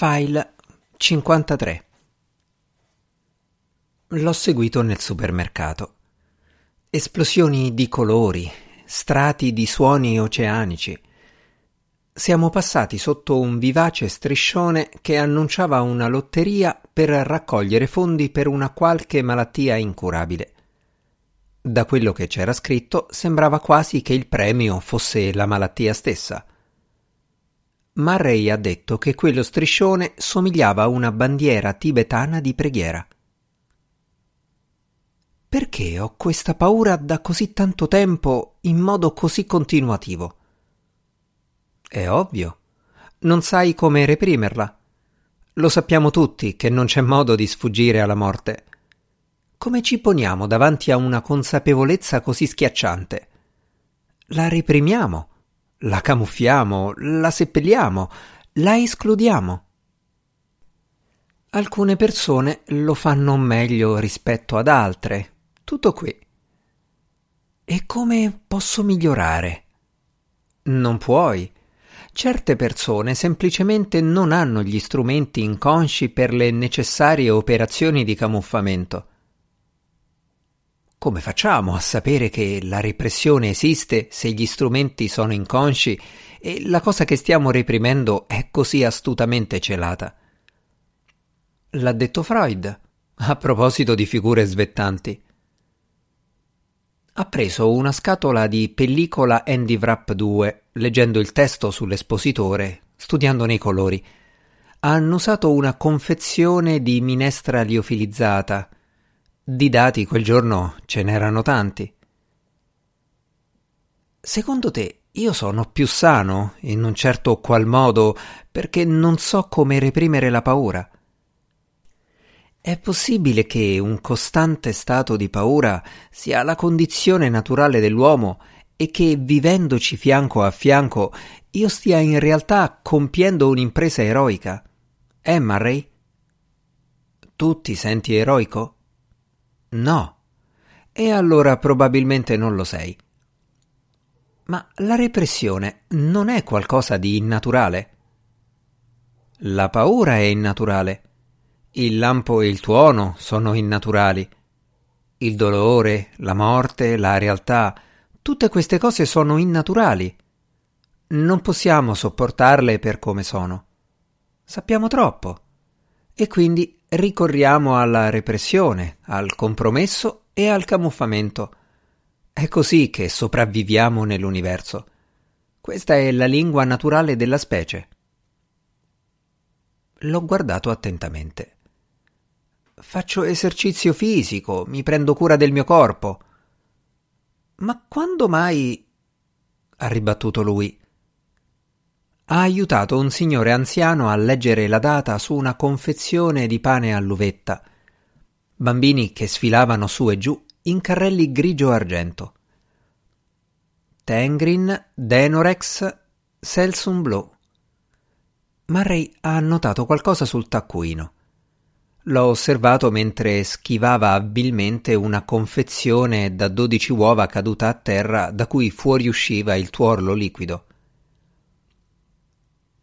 File 53 L'ho seguito nel supermercato. Esplosioni di colori, strati di suoni oceanici. Siamo passati sotto un vivace striscione che annunciava una lotteria per raccogliere fondi per una qualche malattia incurabile. Da quello che c'era scritto sembrava quasi che il premio fosse la malattia stessa. Murray ha detto che quello striscione somigliava a una bandiera tibetana di preghiera. Perché ho questa paura da così tanto tempo in modo così continuativo? È ovvio. Non sai come reprimerla. Lo sappiamo tutti che non c'è modo di sfuggire alla morte. Come ci poniamo davanti a una consapevolezza così schiacciante? La reprimiamo la camuffiamo, la seppelliamo, la escludiamo. Alcune persone lo fanno meglio rispetto ad altre. Tutto qui. E come posso migliorare? Non puoi. Certe persone semplicemente non hanno gli strumenti inconsci per le necessarie operazioni di camuffamento. Come facciamo a sapere che la repressione esiste se gli strumenti sono inconsci e la cosa che stiamo reprimendo è così astutamente celata? L'ha detto Freud, a proposito di figure svettanti. Ha preso una scatola di pellicola Andy Wrap 2, leggendo il testo sull'espositore, studiandone i colori. Ha annusato una confezione di minestra liofilizzata, di dati quel giorno ce n'erano tanti. Secondo te io sono più sano, in un certo qual modo, perché non so come reprimere la paura? È possibile che un costante stato di paura sia la condizione naturale dell'uomo e che vivendoci fianco a fianco io stia in realtà compiendo un'impresa eroica? Eh, Murray? Tu ti senti eroico? No. E allora probabilmente non lo sei. Ma la repressione non è qualcosa di innaturale? La paura è innaturale. Il lampo e il tuono sono innaturali. Il dolore, la morte, la realtà, tutte queste cose sono innaturali. Non possiamo sopportarle per come sono. Sappiamo troppo. E quindi ricorriamo alla repressione, al compromesso e al camuffamento. È così che sopravviviamo nell'universo. Questa è la lingua naturale della specie. L'ho guardato attentamente. Faccio esercizio fisico, mi prendo cura del mio corpo. Ma quando mai? ha ribattuto lui ha aiutato un signore anziano a leggere la data su una confezione di pane all'uvetta. Bambini che sfilavano su e giù in carrelli grigio-argento. Tengrin, Denorex, Selsum Blue. Murray ha notato qualcosa sul taccuino. L'ho osservato mentre schivava abilmente una confezione da dodici uova caduta a terra da cui fuoriusciva il tuorlo liquido.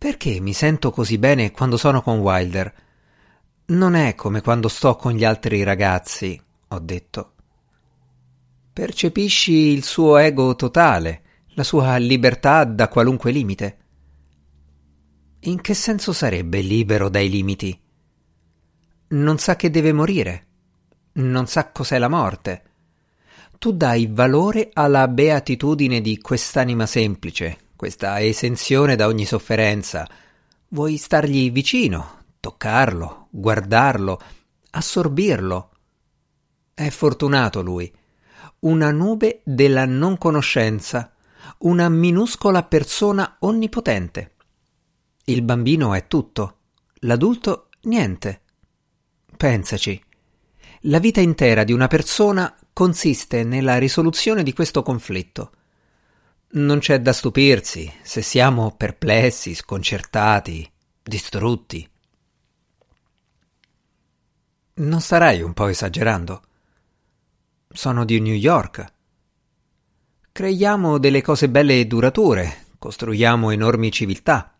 Perché mi sento così bene quando sono con Wilder? Non è come quando sto con gli altri ragazzi, ho detto. Percepisci il suo ego totale, la sua libertà da qualunque limite. In che senso sarebbe libero dai limiti? Non sa che deve morire, non sa cos'è la morte. Tu dai valore alla beatitudine di quest'anima semplice, questa esenzione da ogni sofferenza. Vuoi stargli vicino, toccarlo, guardarlo, assorbirlo. È fortunato lui. Una nube della non conoscenza, una minuscola persona onnipotente. Il bambino è tutto, l'adulto niente. Pensaci. La vita intera di una persona consiste nella risoluzione di questo conflitto. Non c'è da stupirsi se siamo perplessi, sconcertati, distrutti. Non starai un po' esagerando? Sono di New York. Creiamo delle cose belle e durature, costruiamo enormi civiltà.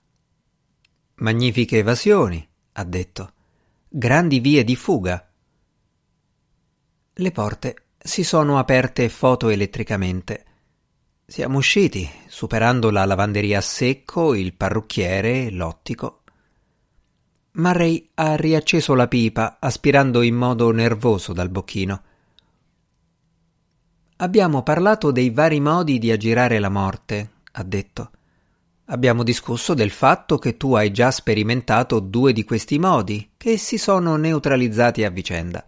Magnifiche evasioni, ha detto. Grandi vie di fuga. Le porte si sono aperte fotoelettricamente. Siamo usciti, superando la lavanderia a secco, il parrucchiere, l'ottico. Murray ha riacceso la pipa, aspirando in modo nervoso dal bocchino. Abbiamo parlato dei vari modi di aggirare la morte, ha detto. Abbiamo discusso del fatto che tu hai già sperimentato due di questi modi, che si sono neutralizzati a vicenda.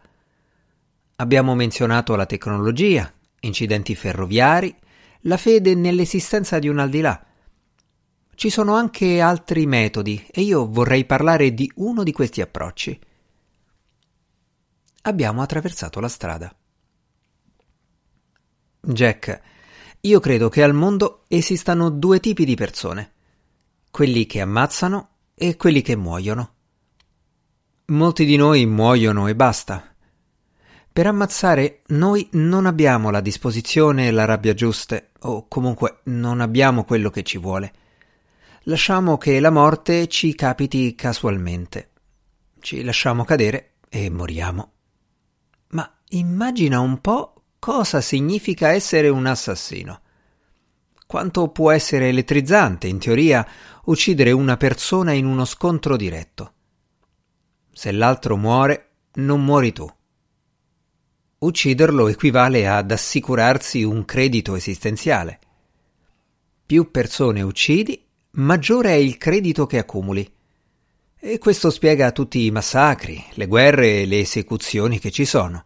Abbiamo menzionato la tecnologia, incidenti ferroviari, la fede nell'esistenza di un al di là. Ci sono anche altri metodi e io vorrei parlare di uno di questi approcci. Abbiamo attraversato la strada. Jack, io credo che al mondo esistano due tipi di persone, quelli che ammazzano e quelli che muoiono. Molti di noi muoiono e basta. Per ammazzare noi non abbiamo la disposizione e la rabbia giuste, o comunque non abbiamo quello che ci vuole. Lasciamo che la morte ci capiti casualmente. Ci lasciamo cadere e moriamo. Ma immagina un po' cosa significa essere un assassino. Quanto può essere elettrizzante, in teoria, uccidere una persona in uno scontro diretto. Se l'altro muore, non muori tu. Ucciderlo equivale ad assicurarsi un credito esistenziale. Più persone uccidi, maggiore è il credito che accumuli. E questo spiega tutti i massacri, le guerre e le esecuzioni che ci sono.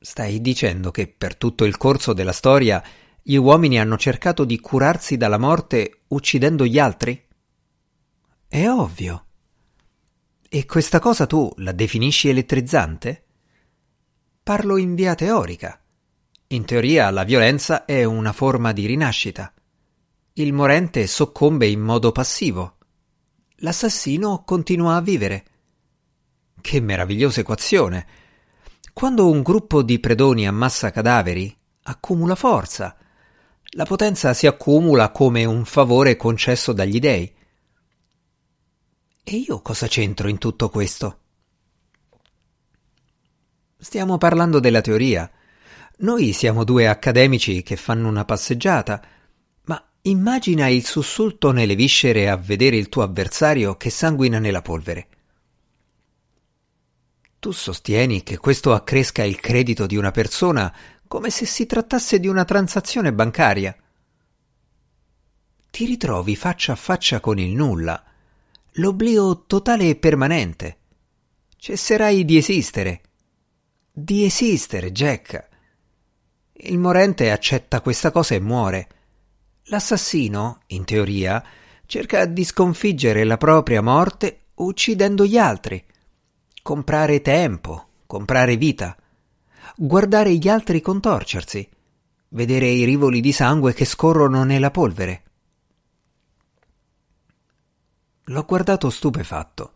Stai dicendo che per tutto il corso della storia gli uomini hanno cercato di curarsi dalla morte uccidendo gli altri? È ovvio. E questa cosa tu la definisci elettrizzante? Parlo in via teorica. In teoria la violenza è una forma di rinascita. Il morente soccombe in modo passivo. L'assassino continua a vivere. Che meravigliosa equazione! Quando un gruppo di predoni ammassa cadaveri, accumula forza. La potenza si accumula come un favore concesso dagli dei. E io cosa c'entro in tutto questo? Stiamo parlando della teoria. Noi siamo due accademici che fanno una passeggiata, ma immagina il sussulto nelle viscere a vedere il tuo avversario che sanguina nella polvere. Tu sostieni che questo accresca il credito di una persona come se si trattasse di una transazione bancaria. Ti ritrovi faccia a faccia con il nulla, l'oblio totale e permanente. Cesserai di esistere. Di esistere, Jack. Il morente accetta questa cosa e muore. L'assassino, in teoria, cerca di sconfiggere la propria morte uccidendo gli altri comprare tempo, comprare vita, guardare gli altri contorcersi, vedere i rivoli di sangue che scorrono nella polvere. L'ho guardato stupefatto.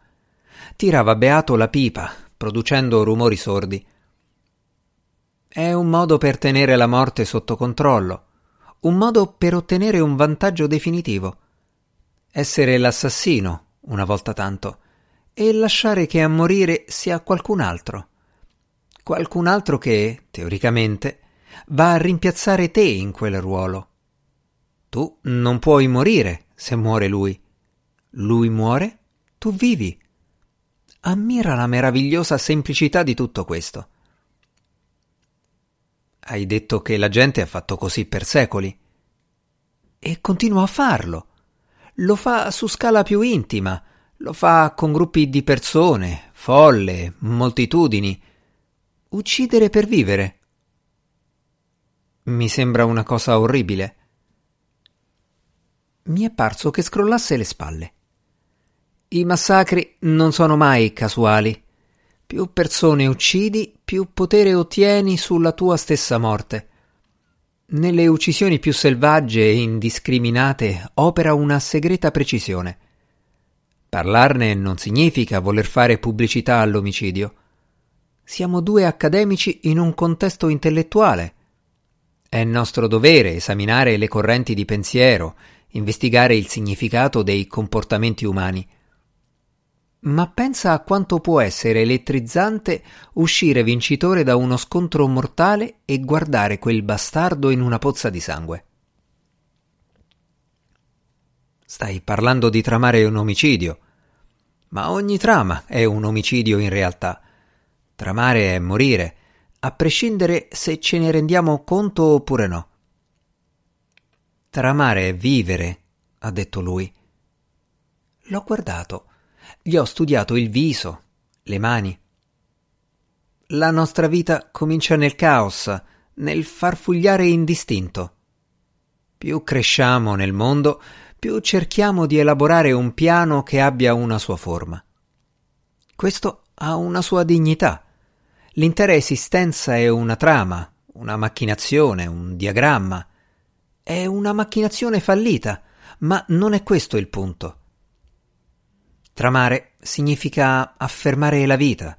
Tirava beato la pipa, producendo rumori sordi. È un modo per tenere la morte sotto controllo, un modo per ottenere un vantaggio definitivo. Essere l'assassino, una volta tanto e lasciare che a morire sia qualcun altro. Qualcun altro che, teoricamente, va a rimpiazzare te in quel ruolo. Tu non puoi morire se muore lui. Lui muore, tu vivi. Ammira la meravigliosa semplicità di tutto questo. Hai detto che la gente ha fatto così per secoli. E continua a farlo. Lo fa su scala più intima, lo fa con gruppi di persone, folle, moltitudini. Uccidere per vivere. Mi sembra una cosa orribile. Mi è parso che scrollasse le spalle. I massacri non sono mai casuali. Più persone uccidi, più potere ottieni sulla tua stessa morte. Nelle uccisioni più selvagge e indiscriminate opera una segreta precisione. Parlarne non significa voler fare pubblicità all'omicidio. Siamo due accademici in un contesto intellettuale. È nostro dovere esaminare le correnti di pensiero, investigare il significato dei comportamenti umani. Ma pensa a quanto può essere elettrizzante uscire vincitore da uno scontro mortale e guardare quel bastardo in una pozza di sangue. Stai parlando di tramare un omicidio. Ma ogni trama è un omicidio in realtà. Tramare è morire, a prescindere se ce ne rendiamo conto oppure no. Tramare è vivere, ha detto lui. L'ho guardato, gli ho studiato il viso, le mani. La nostra vita comincia nel caos, nel farfugliare indistinto. Più cresciamo nel mondo, più cerchiamo di elaborare un piano che abbia una sua forma. Questo ha una sua dignità. L'intera esistenza è una trama, una macchinazione, un diagramma. È una macchinazione fallita, ma non è questo il punto. Tramare significa affermare la vita,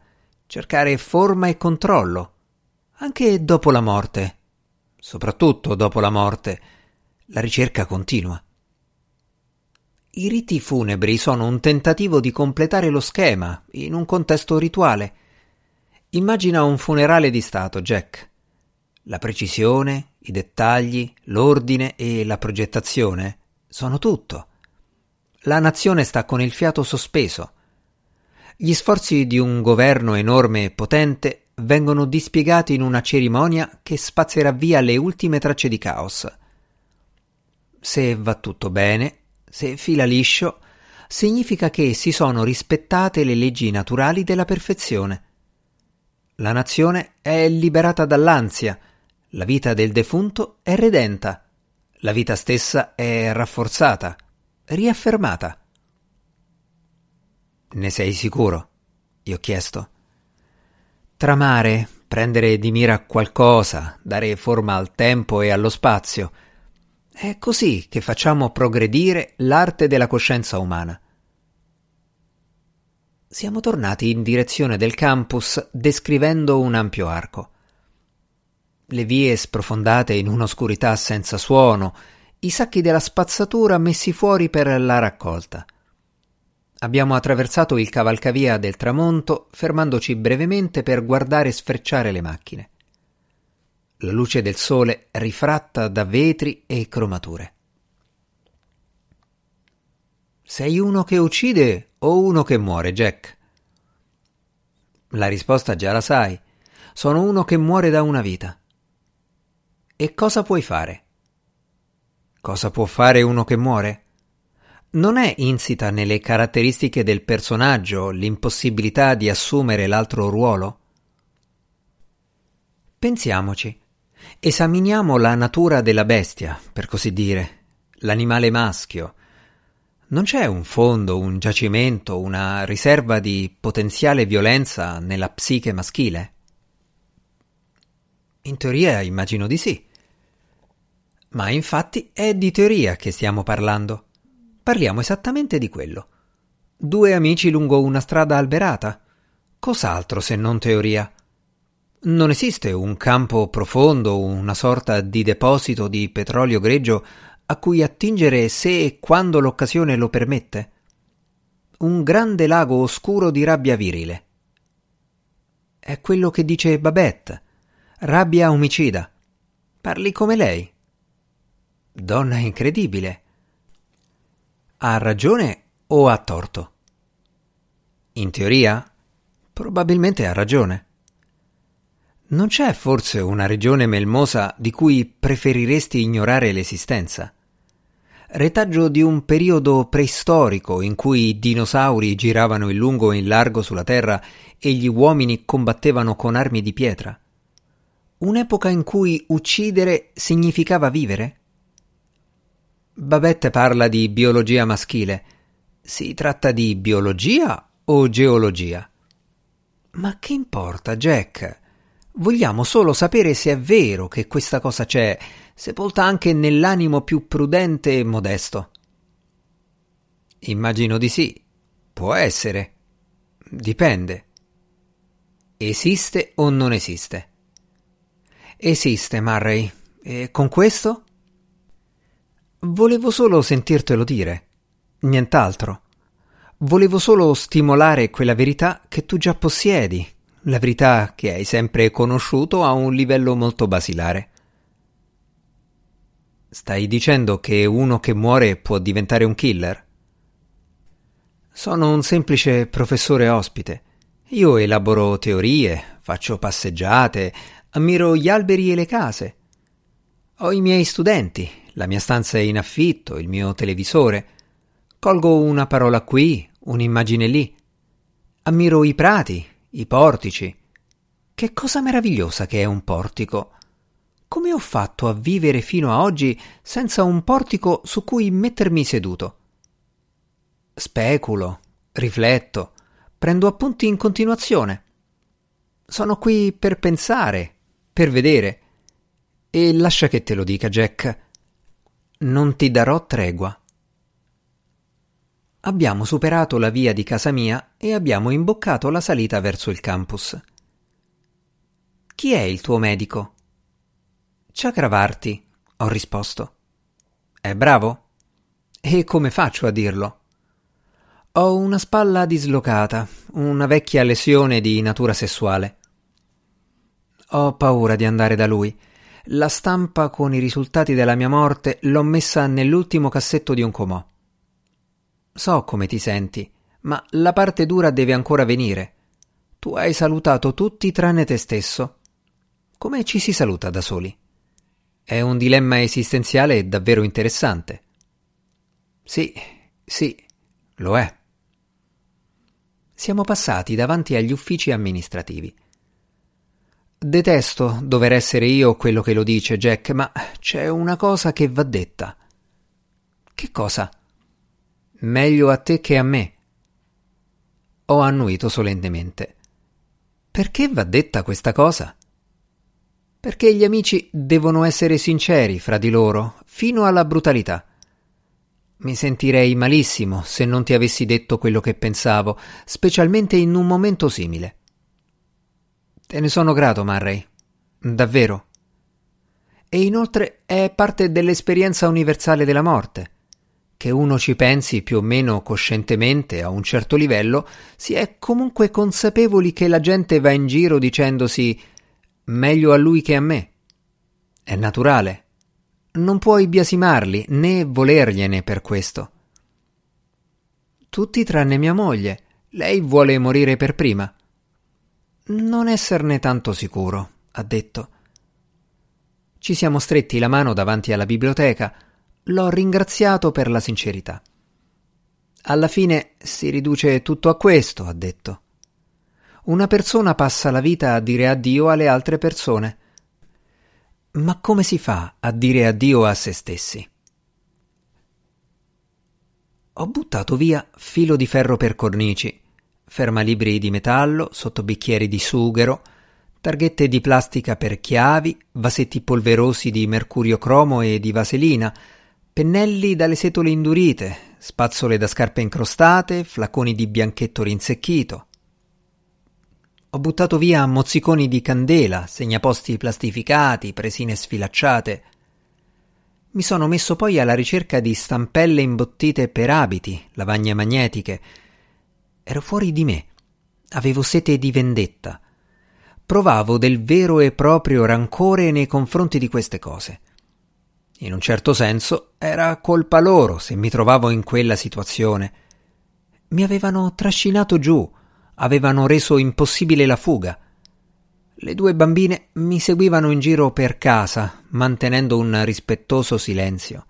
cercare forma e controllo, anche dopo la morte, soprattutto dopo la morte, la ricerca continua. I riti funebri sono un tentativo di completare lo schema in un contesto rituale. Immagina un funerale di Stato, Jack. La precisione, i dettagli, l'ordine e la progettazione sono tutto. La nazione sta con il fiato sospeso. Gli sforzi di un governo enorme e potente vengono dispiegati in una cerimonia che spazzerà via le ultime tracce di caos. Se va tutto bene, se fila liscio, significa che si sono rispettate le leggi naturali della perfezione. La nazione è liberata dall'ansia, la vita del defunto è redenta, la vita stessa è rafforzata, riaffermata. Ne sei sicuro? gli ho chiesto. Tramare, prendere di mira qualcosa, dare forma al tempo e allo spazio, è così che facciamo progredire l'arte della coscienza umana. Siamo tornati in direzione del campus descrivendo un ampio arco. Le vie sprofondate in un'oscurità senza suono, i sacchi della spazzatura messi fuori per la raccolta. Abbiamo attraversato il cavalcavia del tramonto, fermandoci brevemente per guardare sfrecciare le macchine la luce del sole rifratta da vetri e cromature. Sei uno che uccide o uno che muore, Jack? La risposta già la sai. Sono uno che muore da una vita. E cosa puoi fare? Cosa può fare uno che muore? Non è insita nelle caratteristiche del personaggio l'impossibilità di assumere l'altro ruolo? Pensiamoci. Esaminiamo la natura della bestia, per così dire, l'animale maschio. Non c'è un fondo, un giacimento, una riserva di potenziale violenza nella psiche maschile? In teoria immagino di sì. Ma infatti è di teoria che stiamo parlando. Parliamo esattamente di quello. Due amici lungo una strada alberata. Cos'altro se non teoria? Non esiste un campo profondo, una sorta di deposito di petrolio greggio a cui attingere se e quando l'occasione lo permette? Un grande lago oscuro di rabbia virile. È quello che dice Babette. Rabbia omicida. Parli come lei. Donna incredibile. Ha ragione o ha torto? In teoria? Probabilmente ha ragione. Non c'è forse una regione melmosa di cui preferiresti ignorare l'esistenza? Retaggio di un periodo preistorico in cui i dinosauri giravano in lungo e in largo sulla Terra e gli uomini combattevano con armi di pietra? Un'epoca in cui uccidere significava vivere? Babette parla di biologia maschile. Si tratta di biologia o geologia? Ma che importa, Jack? Vogliamo solo sapere se è vero che questa cosa c'è, sepolta anche nell'animo più prudente e modesto. Immagino di sì. Può essere. Dipende. Esiste o non esiste? Esiste, Murray. E con questo? Volevo solo sentirtelo dire, nient'altro. Volevo solo stimolare quella verità che tu già possiedi, la verità che hai sempre conosciuto a un livello molto basilare. Stai dicendo che uno che muore può diventare un killer? Sono un semplice professore ospite. Io elaboro teorie, faccio passeggiate, ammiro gli alberi e le case. Ho i miei studenti, la mia stanza è in affitto, il mio televisore. Colgo una parola qui, un'immagine lì. Ammiro i prati, i portici. Che cosa meravigliosa che è un portico. Come ho fatto a vivere fino a oggi senza un portico su cui mettermi seduto? Speculo, rifletto, prendo appunti in continuazione. Sono qui per pensare, per vedere. E lascia che te lo dica, Jack. Non ti darò tregua. Abbiamo superato la via di casa mia e abbiamo imboccato la salita verso il campus. Chi è il tuo medico? Chakravarti, ho risposto. È bravo? E come faccio a dirlo? Ho una spalla dislocata, una vecchia lesione di natura sessuale. Ho paura di andare da lui. La stampa con i risultati della mia morte l'ho messa nell'ultimo cassetto di un comò. So come ti senti, ma la parte dura deve ancora venire. Tu hai salutato tutti tranne te stesso. Come ci si saluta da soli? È un dilemma esistenziale davvero interessante. Sì, sì, lo è. Siamo passati davanti agli uffici amministrativi. Detesto dover essere io quello che lo dice, Jack, ma c'è una cosa che va detta. Che cosa? Meglio a te che a me. Ho annuito solennemente. Perché va detta questa cosa? Perché gli amici devono essere sinceri fra di loro, fino alla brutalità. Mi sentirei malissimo se non ti avessi detto quello che pensavo, specialmente in un momento simile. Te ne sono grato, Murray. Davvero. E inoltre è parte dell'esperienza universale della morte che uno ci pensi più o meno coscientemente a un certo livello, si è comunque consapevoli che la gente va in giro dicendosi meglio a lui che a me. È naturale. Non puoi biasimarli né volergliene per questo. Tutti tranne mia moglie. Lei vuole morire per prima. Non esserne tanto sicuro, ha detto. Ci siamo stretti la mano davanti alla biblioteca L'ho ringraziato per la sincerità. Alla fine si riduce tutto a questo, ha detto. Una persona passa la vita a dire addio alle altre persone. Ma come si fa a dire addio a se stessi? Ho buttato via filo di ferro per cornici, fermalibri di metallo, sottobicchieri di sughero, targhette di plastica per chiavi, vasetti polverosi di mercurio cromo e di vaselina, Pennelli dalle setole indurite, spazzole da scarpe incrostate, flaconi di bianchetto rinsecchito. Ho buttato via mozziconi di candela, segnaposti plastificati, presine sfilacciate. Mi sono messo poi alla ricerca di stampelle imbottite per abiti, lavagne magnetiche. Ero fuori di me. Avevo sete di vendetta. Provavo del vero e proprio rancore nei confronti di queste cose. In un certo senso era colpa loro se mi trovavo in quella situazione. Mi avevano trascinato giù, avevano reso impossibile la fuga. Le due bambine mi seguivano in giro per casa, mantenendo un rispettoso silenzio.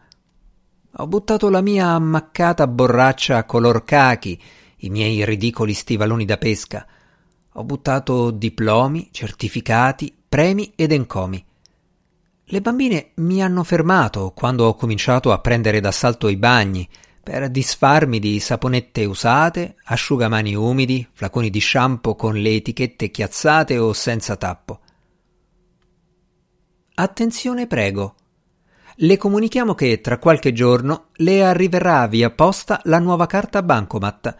Ho buttato la mia ammaccata borraccia color cachi, i miei ridicoli stivaloni da pesca. Ho buttato diplomi, certificati, premi ed encomi. Le bambine mi hanno fermato quando ho cominciato a prendere d'assalto i bagni per disfarmi di saponette usate, asciugamani umidi, flaconi di shampoo con le etichette chiazzate o senza tappo. Attenzione prego. Le comunichiamo che tra qualche giorno le arriverà via posta la nuova carta Bancomat.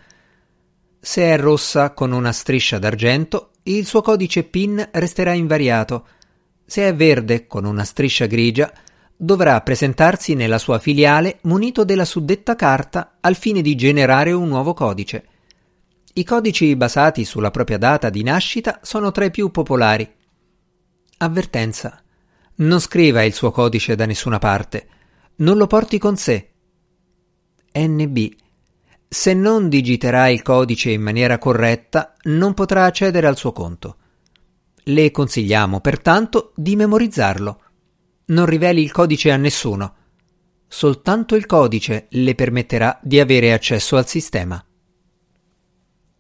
Se è rossa con una striscia d'argento, il suo codice PIN resterà invariato – se è verde con una striscia grigia, dovrà presentarsi nella sua filiale munito della suddetta carta al fine di generare un nuovo codice. I codici basati sulla propria data di nascita sono tra i più popolari. Avvertenza. Non scriva il suo codice da nessuna parte. Non lo porti con sé. NB. Se non digiterà il codice in maniera corretta, non potrà accedere al suo conto. Le consigliamo pertanto di memorizzarlo. Non riveli il codice a nessuno. Soltanto il codice le permetterà di avere accesso al sistema.